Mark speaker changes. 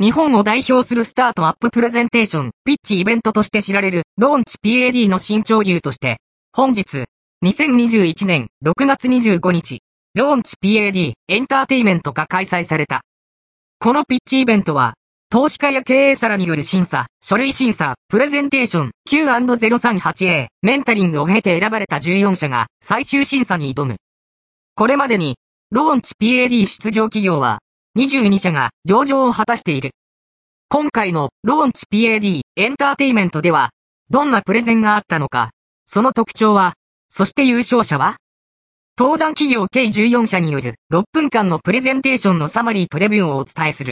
Speaker 1: 日本を代表するスタートアッププレゼンテーション、ピッチイベントとして知られる、ローンチ PAD の新潮流として、本日、2021年6月25日、ローンチ PAD エンターテイメントが開催された。このピッチイベントは、投資家や経営者らによる審査、書類審査、プレゼンテーション Q&038A、メンタリングを経て選ばれた14社が最終審査に挑む。これまでに、ローンチ PAD 出場企業は、22社が上場を果たしている。今回のローンチ PAD エンターテイメントでは、どんなプレゼンがあったのか、その特徴は、そして優勝者は登壇企業計14社による6分間のプレゼンテーションのサマリーとレビューをお伝えする。